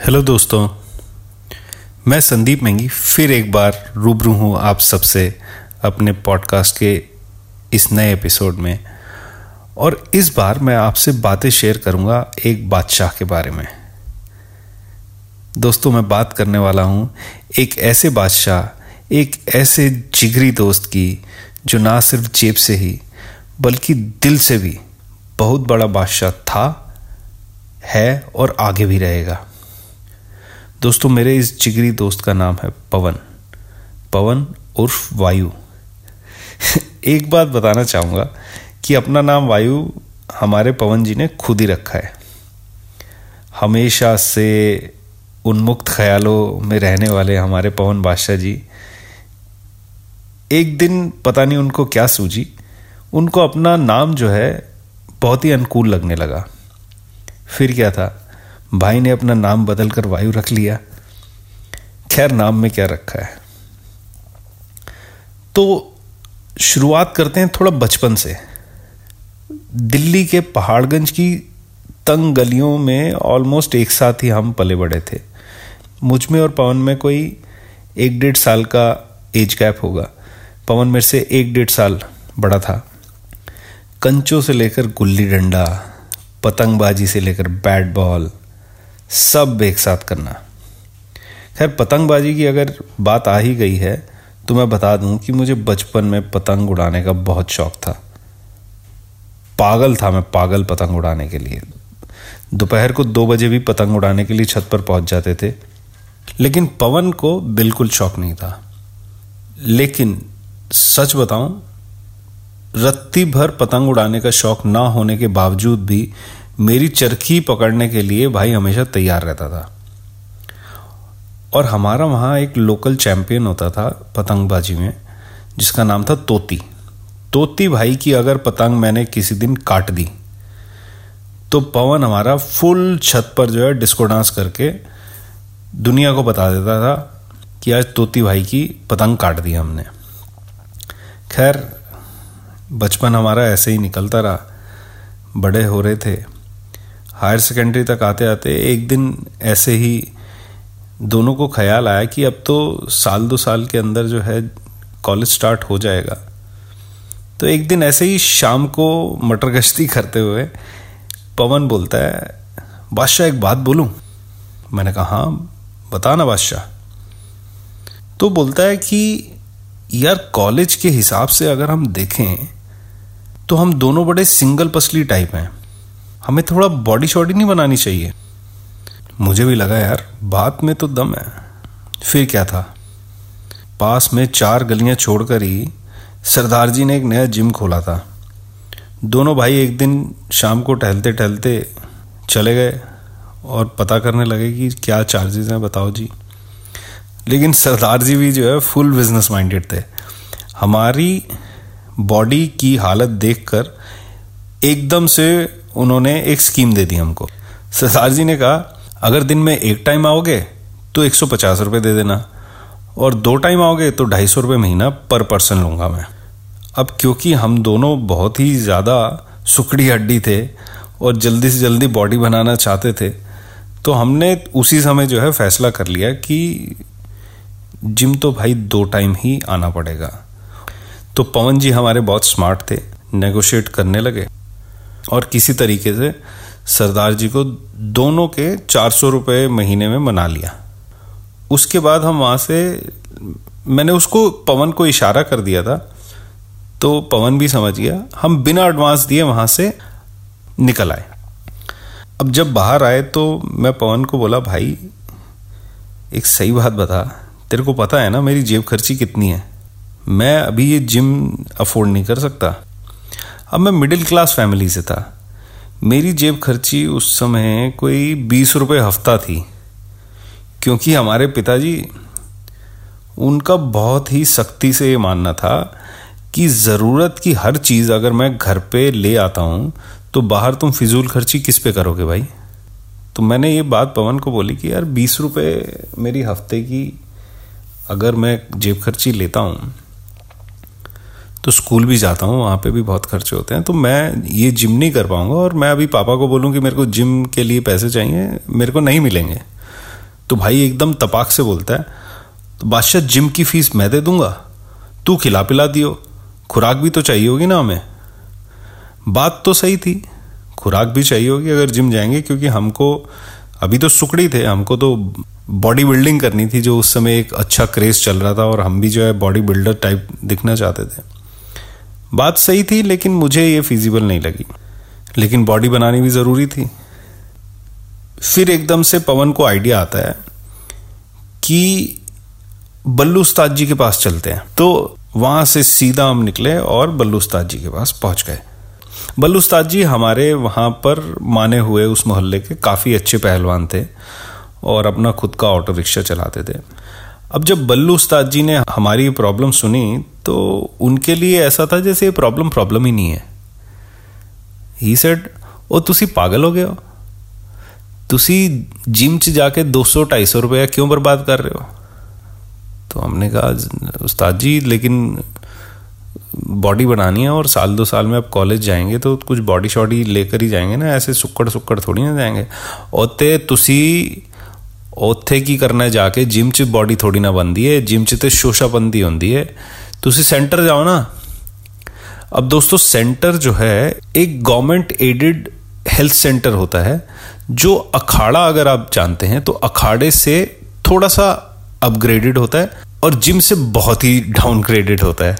Hello दोस्तों, मैं संदीप मेंगी फिर एक बार रूबरू हूँ आप सबसे अपने पॉडकास्ट के इस नए एपिसोड में। और इस बार मैं आपसे बातें शेयर करूँगा एक बादशाह के बारे में। दोस्तों, मैं बात करने वाला हूँ एक ऐसे बादशाह, एक ऐसे जिगरी दोस्त की, जो ना सिर्फ़ जेब से ही, बल्कि दिल से भी बहुत बड़ा बादशाह था, है और आगे भी रहेगा। दोस्तों, मेरे इस जिगरी दोस्त का नाम है पवन। पवन उर्फ़ वायु। एक बात बताना चाहूँगा कि अपना नाम वायु हमारे पवन जी ने खुद ही रखा है। हमेशा से उन्मुक्त ख्यालों में रहने वाले हमारे पवन बादशाह जी, एक दिन पता नहीं उनको क्या सूझी, उनको अपना नाम जो है बहुत ही अनुकूल लगने लगा। फिर क्या था? भाई ने अपना नाम बदल कर वायु रख लिया। खैर, नाम में क्या रखा है? तो शुरुआत करते हैं थोड़ा बचपन से। दिल्ली के पहाड़गंज की तंग गलियों में ऑलमोस्ट एक साथ ही हम पले बड़े थे। मुझमें और पवन में कोई एक डेढ़ साल का एज गैप होगा। पवन मेरे से एक डेढ़ साल बड़ा था। कंचों से लेकर गुल्ली डंडा, पतंगबाजी से लेकर बैट बॉल सब एक साथ करना। खैर, पतंगबाजी की अगर बात आ ही गई है तो मैं बता दूँ कि मुझे बचपन में पतंग उड़ाने का बहुत शौक था। पागल था मैं पागल पतंग उड़ाने के लिए। दोपहर को दो बजे भी पतंग उड़ाने के लिए छत पर पहुँच जाते थे, लेकिन पवन को बिल्कुल शौक नहीं था। लेकिन सच बताऊँ, रत्ती भर पतंग उड़ाने का शौक ना होने के बावजूद भी मेरी चरखी पकड़ने के लिए भाई हमेशा तैयार रहता था। और हमारा वहाँ एक लोकल चैंपियन होता था पतंगबाजी में, जिसका नाम था तोती। तोती भाई की अगर पतंग मैंने किसी दिन काट दी तो पवन हमारा फुल छत पर जो है डिस्को डांस करके दुनिया को बता देता था कि आज तोती भाई की पतंग काट दी हमने। खैर, बचपन हमारा ऐसे ही निकलता रहा। बड़े हो रहे थे। हायर सेकेंडरी तक आते आते एक दिन ऐसे ही दोनों को ख्याल आया कि अब तो साल दो साल के अंदर जो है कॉलेज स्टार्ट हो जाएगा। तो एक दिन ऐसे ही शाम को मटर गश्ती करते हुए पवन बोलता है, बादशाह, एक बात बोलूँ? मैंने कहा हाँ बता ना बादशाह। तो बोलता है कि, यार, कॉलेज के हिसाब से अगर हम देखें तो हम दोनों बड़े सिंगल पसली टाइप हैं। हमें थोड़ा बॉडी शॉडी नहीं बनानी चाहिए। मुझे भी लगा यार, बात में तो दम है। फिर क्या था? पास में चार गलियाँ छोड़कर ही सरदार जी ने एक नया जिम खोला था। दोनों भाई एक दिन शाम को टहलते टहलते चले गए और पता करने लगे कि क्या चार्जेस हैं, बताओ जी। लेकिन सरदार जी भी जो है फुल बिज़नेस माइंडेड थे। हमारी बॉडी की हालत देखकर एकदम से उन्होंने एक स्कीम दे दी हमको। सरदार जी ने कहा, अगर दिन में एक टाइम आओगे तो एक सौ पचास रुपये दे देना, और दो टाइम आओगे तो ढाई सौ रुपये महीना पर पर्सन लूँगा मैं। अब क्योंकि हम दोनों बहुत ही ज़्यादा सुकड़ी हड्डी थे और जल्दी से जल्दी बॉडी बनाना चाहते थे तो हमने उसी समय जो है फैसला कर लिया कि जिम तो भाई दो टाइम ही आना पड़ेगा। तो पवन जी हमारे बहुत स्मार्ट थे, नेगोशिएट करने लगे। और किसी तरीके से सरदार जी को दोनों के चार सौ रुपये महीने में मना लिया। उसके बाद हम वहाँ से, मैंने उसको, पवन को इशारा कर दिया था। तो पवन भी समझ गया। हम बिना एडवांस दिए वहाँ से निकल आए। अब जब बाहर आए तो मैं पवन को बोला, भाई, एक सही बात बता। तेरे को पता है ना मेरी जेब खर्ची कितनी है? मैं अभी ये जिम अफोर्ड नहीं कर सकता। अब मैं मिडिल क्लास फैमिली से था। मेरी जेब खर्ची उस समय कोई बीस रुपये हफ़्ता थी, क्योंकि हमारे पिताजी, उनका बहुत ही सख्ती से ये मानना था कि ज़रूरत की हर चीज़ अगर मैं घर पे ले आता हूँ तो बाहर तुम फिजूल खर्ची किस पे करोगे भाई? तो मैंने ये बात पवन को बोली कि यार, बीस रुपये मेरी हफ़्ते की अगर मैं जेब खर्ची लेता हूँ तो स्कूल भी जाता हूँ, वहाँ पे भी बहुत खर्चे होते हैं। तो मैं ये जिम नहीं कर पाऊँगा और मैं अभी पापा को बोलूँ कि मेरे को जिम के लिए पैसे चाहिए, मेरे को नहीं मिलेंगे। तो भाई एकदम तपाक से बोलता है तो बादशाह, जिम की फ़ीस मैं दे दूँगा? तू खिला पिला दियो। खुराक भी तो चाहिए होगी ना हमें। बात तो सही थी। खुराक भी चाहिए होगी अगर जिम जाएँगे, क्योंकि हमको, अभी तो सुकड़ी थे, हमको तो बॉडी बिल्डिंग करनी थी, जो उस समय एक अच्छा क्रेज चल रहा था और हम भी जो है बॉडी बिल्डर टाइप दिखना चाहते थे। बात सही थी, लेकिन मुझे ये फिजिबल नहीं लगी। लेकिन बॉडी बनानी भी ज़रूरी थी। फिर एकदम से पवन को आइडिया आता है कि बल्लू उस्ताद जी के पास चलते हैं। तो वहाँ से सीधा हम निकले और बल्लू उस्ताद जी के पास पहुँच गए। बल्लू उस्ताद जी हमारे वहाँ पर माने हुए उस मोहल्ले के काफ़ी अच्छे पहलवान थे और अपना खुद का ऑटो रिक्शा चलाते थे। अब जब बल्लू उस्ताद जी ने हमारी प्रॉब्लम सुनी तो उनके लिए ऐसा था जैसे ये प्रॉब्लम प्रॉब्लम ही नहीं है ही सेड ओ तुसी पागल हो गए हो तुसी जिम च जाके 200 250 रुपया क्यों बर्बाद कर रहे हो तो हमने कहा उस्ताद जी लेकिन बॉडी बनानी है और साल दो साल में अब कॉलेज जाएंगे तो कुछ बॉडी शॉडी लेकर ही जाएंगे ना ऐसे सुक्कड़ सुक्कड़ थोड़ी ना जाएंगे ओते तुसी ਉੱਥੇ ਕੀ ਕਰਨਾ ਜਾ ਕੇ ਜਿਮ 'ਚ ਬਾਡੀ ਥੋੜੀ ਨਾ ਬੰਦੀ ਹੈ ਜਿਮ 'ਚ ਤੇ ਸ਼ੋਸ਼ਾਬੰਦੀ ਹੁੰਦੀ ਹੈ ਤੁਸੀਂ सेंटर जाओ ना। अब दोस्तों सेंटर जो है, एक गवर्नमेंट एडेड हेल्थ सेंटर होता है, जो अखाड़ा अगर आप जानते हैं तो अखाड़े से थोड़ा सा अपग्रेडेड होता है और जिम से बहुत ही डाउनग्रेडेड होता है।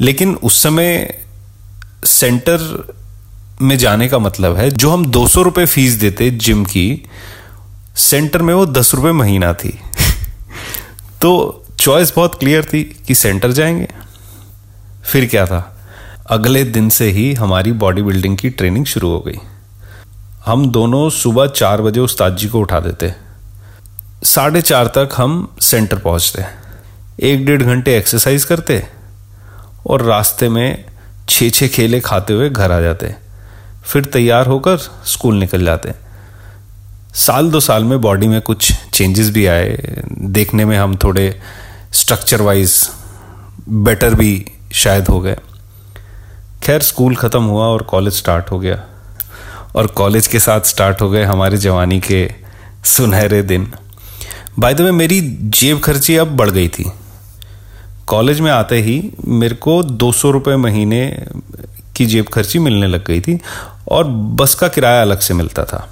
लेकिन उस समय सेंटर में जाने का मतलब है, जो हम दो सौ रुपये फ़ीस देते जिम की सेंटर में वो दस रुपये महीना थी। तो चॉइस बहुत क्लियर थी कि सेंटर जाएँगे। फिर क्या था? अगले दिन से ही हमारी बॉडी बिल्डिंग की ट्रेनिंग शुरू हो गई। हम दोनों सुबह चार बजे उस्ताद जी को उठा देते। साढ़े चार तक हम सेंटर पहुँचते। एक डेढ़ घंटे एक्सरसाइज करते और रास्ते में छः छः खेले खाते हुए घर आ जाते। फिर तैयार होकर स्कूल निकल जाते। साल दो साल में बॉडी में कुछ चेंजेस भी आए। देखने में हम थोड़े स्ट्रक्चर वाइज बेटर भी शायद हो गए। खैर स्कूल ख़त्म हुआ और कॉलेज स्टार्ट हो गया। और कॉलेज के साथ स्टार्ट हो गए हमारे जवानी के सुनहरे दिन। बाय द वे मेरी जेब खर्ची अब बढ़ गई थी। कॉलेज में आते ही मेरे को दो सौ रुपये महीने की जेब खर्ची मिलने लग गई थी और बस का किराया अलग से मिलता था।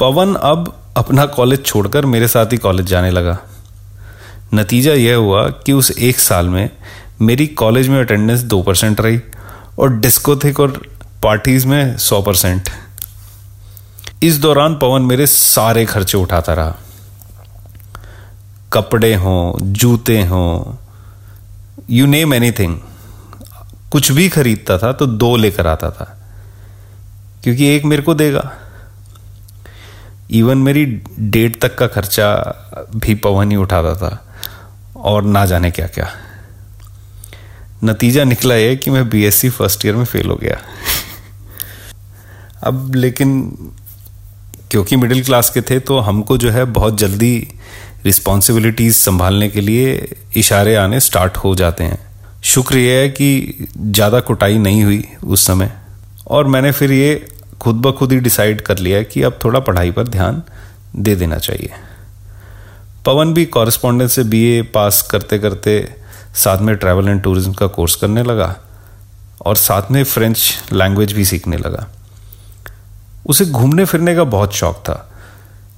पवन अब अपना कॉलेज छोड़कर मेरे साथ ही कॉलेज जाने लगा। नतीजा यह हुआ कि उस एक साल में मेरी कॉलेज में अटेंडेंस दो परसेंट रही और डिस्कोथिक और पार्टीज़ में सौ परसेंट। इस दौरान पवन मेरे सारे खर्चे उठाता रहा। कपड़े हों, जूते हों यू नेम एनीथिंग कुछ भी खरीदता था तो दो लेकर आता था, क्योंकि एक मेरे को देगा। इवन मेरी डेट तक का खर्चा भी पवन ही उठाता था। और ना जाने क्या क्या नतीजा निकला ये कि मैं बीएससी फ़र्स्ट ईयर में फेल हो गया। अब लेकिन क्योंकि मिडिल क्लास के थे तो हमको जो है बहुत जल्दी रिस्पॉन्सिबिलिटीज संभालने के लिए इशारे आने स्टार्ट हो जाते हैं। शुक्र यह है कि ज़्यादा कुटाई नहीं हुई उस समय। और मैंने फिर ये खुद ब खुद ही डिसाइड कर लिया कि अब थोड़ा पढ़ाई पर ध्यान दे देना चाहिए। पवन भी कॉरेस्पॉन्डेंस से बीए पास करते करते साथ में ट्रैवल एंड टूरिज़्म का कोर्स करने लगा और साथ में फ्रेंच लैंग्वेज भी सीखने लगा। उसे घूमने फिरने का बहुत शौक था।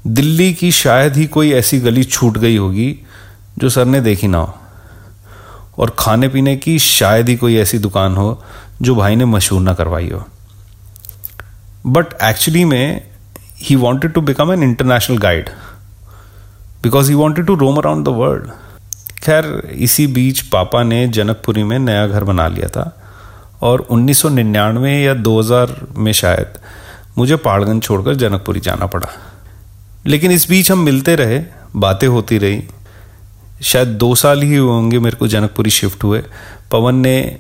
दिल्ली की शायद ही कोई ऐसी गली छूट गई होगी जो सर ने देखी ना हो। और खाने पीने की शायद ही कोई ऐसी दुकान हो जो भाई ने मशहूर ना करवाई हो। बट एक्चुअली में he wanted to become an international guide because he wanted to roam around the world खैर, इसी बीच पापा ने जनकपुरी में नया घर बना लिया था। और 1999 या 2000 में शायद मुझे पहाड़गंज छोड़कर जनकपुरी जाना पड़ा। लेकिन इस बीच हम मिलते रहे, बातें होती रही। शायद दो साल ही हुए होंगे मेरे को जनकपुरी शिफ्ट हुए। पवन ने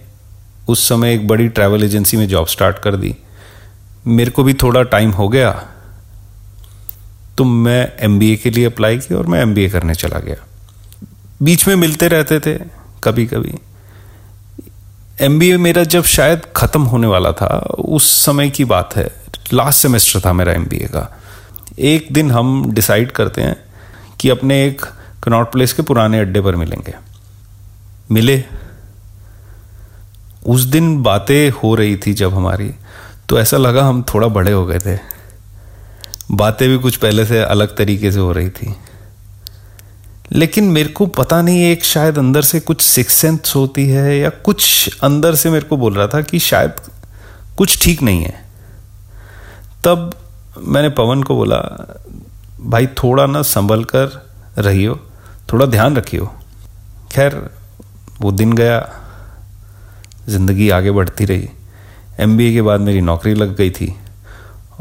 उस समय एक बड़ी ट्रैवल एजेंसी में जॉब स्टार्ट कर दी। मेरे को भी थोड़ा टाइम हो गया। तो मैं एमबीए के लिए अप्लाई किया और मैं एमबीए करने चला गया। बीच में मिलते रहते थे कभी कभी एम मेरा जब शायद ख़त्म होने वाला था, उस समय की बात है। लास्ट सेमेस्टर था मेरा एमबीए का। एक दिन हम डिसाइड करते हैं कि अपने एक कनॉट प्लेस के पुराने अड्डे पर मिलेंगे। मिले। उस दिन बातें हो रही थी जब हमारी तो ऐसा लगा हम थोड़ा बड़े हो गए थे। बातें भी कुछ पहले से अलग तरीके से हो रही थी। लेकिन मेरे को पता नहीं एक शायद अंदर से कुछ सिक्स सेंस होती है या कुछ अंदर से मेरे को बोल रहा था कि शायद कुछ ठीक नहीं है। तब मैंने पवन को बोला, भाई थोड़ा ना संभल कर रहियो, थोड़ा ध्यान रखियो। खैर, वो दिन गया, ज़िंदगी आगे बढ़ती रही। एमबीए के बाद मेरी नौकरी लग गई थी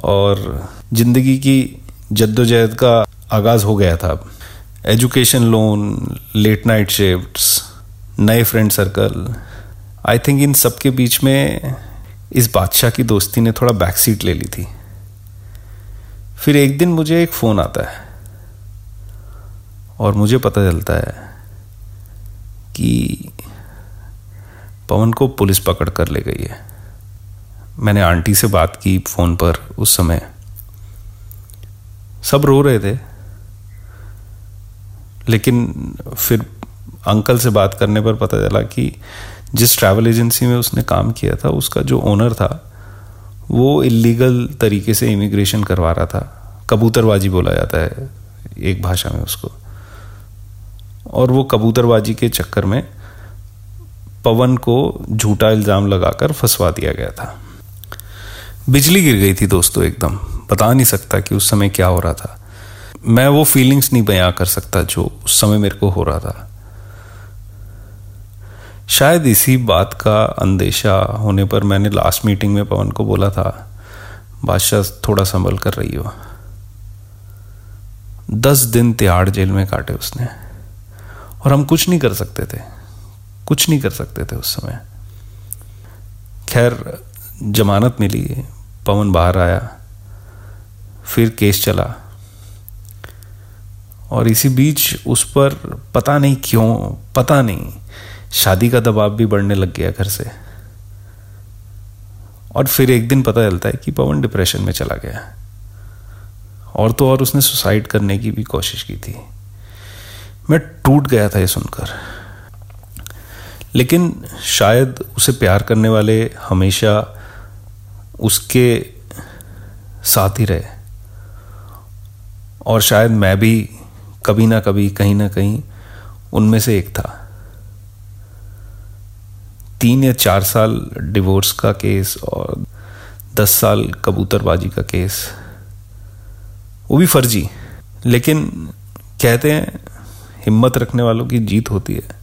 और ज़िंदगी की जद्दोजहद का आगाज़ हो गया था education loan late night shifts नए फ्रेंड सर्कल आई थिंक इन सब के बीच में इस बादशाह की दोस्ती ने थोड़ा बैक सीट ले ली थी। फिर एक दिन मुझे एक फ़ोन आता है और मुझे पता चलता है कि पवन को पुलिस पकड़ कर ले गई है। मैंने आंटी से बात की फ़ोन पर उस समय। सब रो रहे थे। लेकिन फिर अंकल से बात करने पर पता चला कि जिस ट्रैवल एजेंसी में उसने काम किया था, उसका जो ओनर था, वो इलीगल तरीके से इमिग्रेशन करवा रहा था। कबूतरबाजी बोला जाता है एक भाषा में उसको। और वो कबूतरबाजी के चक्कर में पवन को झूठा इल्ज़ाम लगाकर फंसवा दिया गया था। बिजली गिर गई थी दोस्तों एकदम। बता नहीं सकता कि उस समय क्या हो रहा था। मैं वो फीलिंग्स नहीं बयां कर सकता जो उस समय मेरे को हो रहा था। शायद इसी बात का अंदेशा होने पर मैंने लास्ट मीटिंग में पवन को बोला था, बादशाह, थोड़ा संभल कर रही हो। दस दिन तिहाड़ जेल में काटे उसने। और हम कुछ नहीं कर सकते थे। कुछ नहीं कर सकते थे उस समय। खैर, जमानत मिली, पवन बाहर आया। फिर केस चला। और इसी बीच उस पर पता नहीं क्यों, पता नहीं, शादी का दबाव भी बढ़ने लग गया घर से। और फिर एक दिन पता चलता है कि पवन डिप्रेशन में चला गया। और तो और उसने सुसाइड करने की भी कोशिश की थी। मैं टूट गया था ये सुनकर। लेकिन शायद उसे प्यार करने वाले हमेशा उसके साथ ही रहे। और शायद मैं भी कभी ना कभी, कहीं ना कहीं उनमें से एक था। तीन या चार साल डिवोर्स का केस और दस साल कबूतरबाजी का केस, वो भी फर्जी। लेकिन कहते हैं, हिम्मत रखने वालों की जीत होती है।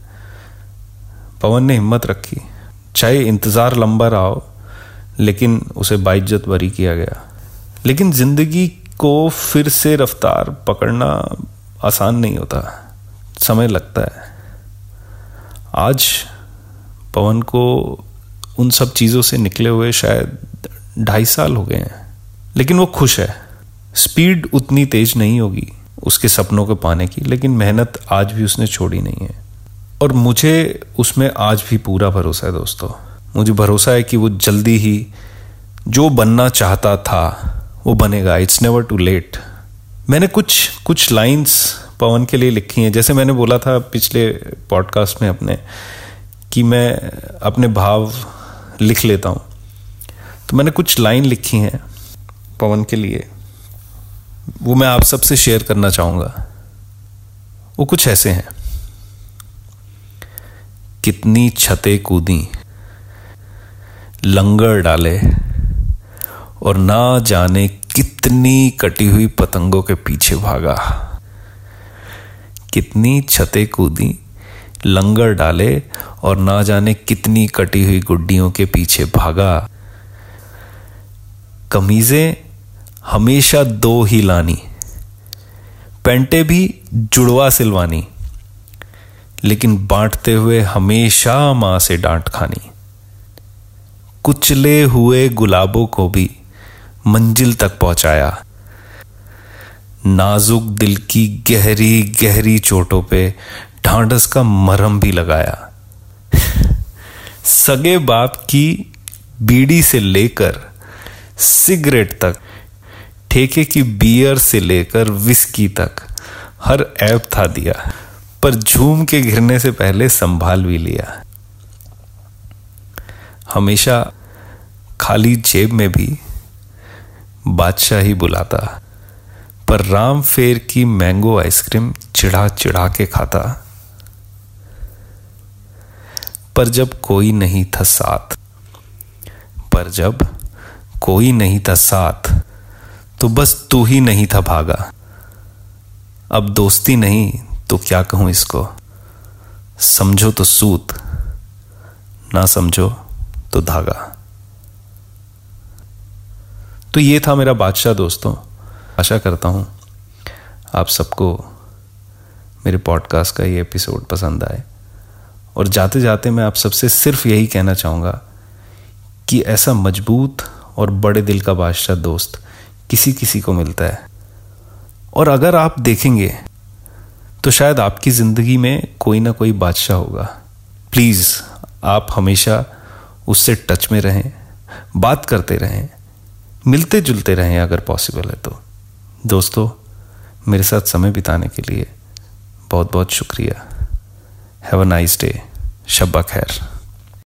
पवन ने हिम्मत रखी। चाहे इंतज़ार लंबा रहा हो, लेकिन उसे बाइज्जत बरी किया गया। लेकिन ज़िंदगी को फिर से रफ्तार पकड़ना आसान नहीं होता। समय लगता है। आज पवन को उन सब चीज़ों से निकले हुए शायद ढाई साल हो गए हैं, लेकिन वो खुश है। स्पीड उतनी तेज नहीं होगी उसके सपनों को पाने की, लेकिन मेहनत आज भी उसने छोड़ी नहीं है। और मुझे उसमें आज भी पूरा भरोसा है दोस्तों। मुझे भरोसा है कि वो जल्दी ही जो बनना चाहता था वो बनेगा। इट्स नेवर टू लेट मैंने कुछ कुछ लाइंस पवन के लिए लिखी हैं। जैसे मैंने बोला था पिछले पॉडकास्ट में अपने, कि मैं अपने भाव लिख लेता हूँ। तो मैंने कुछ लाइन लिखी हैं पवन के लिए। वो मैं आप सबसे शेयर करना चाहूँगा। वो कुछ ऐसे हैं। कितनी छतें कूदी, लंगर डाले और ना जाने कितनी कटी हुई पतंगों के पीछे भागा। कितनी छतें कूदी, लंगर डाले और ना जाने कितनी कटी हुई गुड्डियों के पीछे भागा। कमीजें हमेशा दो ही लानी, पेंटे भी जुड़वा सिलवानी, लेकिन बांटते हुए हमेशा माँ से डांट खानी। कुचले हुए गुलाबों को भी मंजिल तक पहुँचाया। नाजुक दिल की गहरी गहरी चोटों पे ढांढस का मरहम भी लगाया। सगे बाप की बीड़ी से लेकर सिगरेट तक, ठेके की बियर से लेकर विस्की तक हर ऐप था दिया, पर झूम के घिरने से पहले संभाल भी लिया। हमेशा खाली जेब में भी बादशाह ही बुलाता, पर राम फेर की मैंगो आइसक्रीम चिढ़ा चिढ़ा के खाता। पर जब कोई नहीं था साथ, पर जब कोई नहीं था साथ तो बस तू ही नहीं था भागा। अब दोस्ती नहीं तो क्या कहूँ इसको? समझो तो सूत, ना समझो तो धागा। तो ये था मेरा बादशाह दोस्तों। आशा करता हूँ आप सबको मेरे पॉडकास्ट का ये एपिसोड पसंद आए। और जाते जाते मैं आप सबसे सिर्फ़ यही कहना चाहूँगा कि ऐसा मज़बूत और बड़े दिल का बादशाह दोस्त किसी किसी को मिलता है। और अगर आप देखेंगे तो शायद आपकी ज़िंदगी में कोई ना कोई बादशाह होगा। प्लीज़, आप हमेशा उससे टच में रहें, बात करते रहें मिलते जुलते रहें अगर पॉसिबल है तो। दोस्तों, मेरे साथ समय बिताने के लिए बहुत बहुत शुक्रिया। हैव अ नाइस डे शब्बा खैर।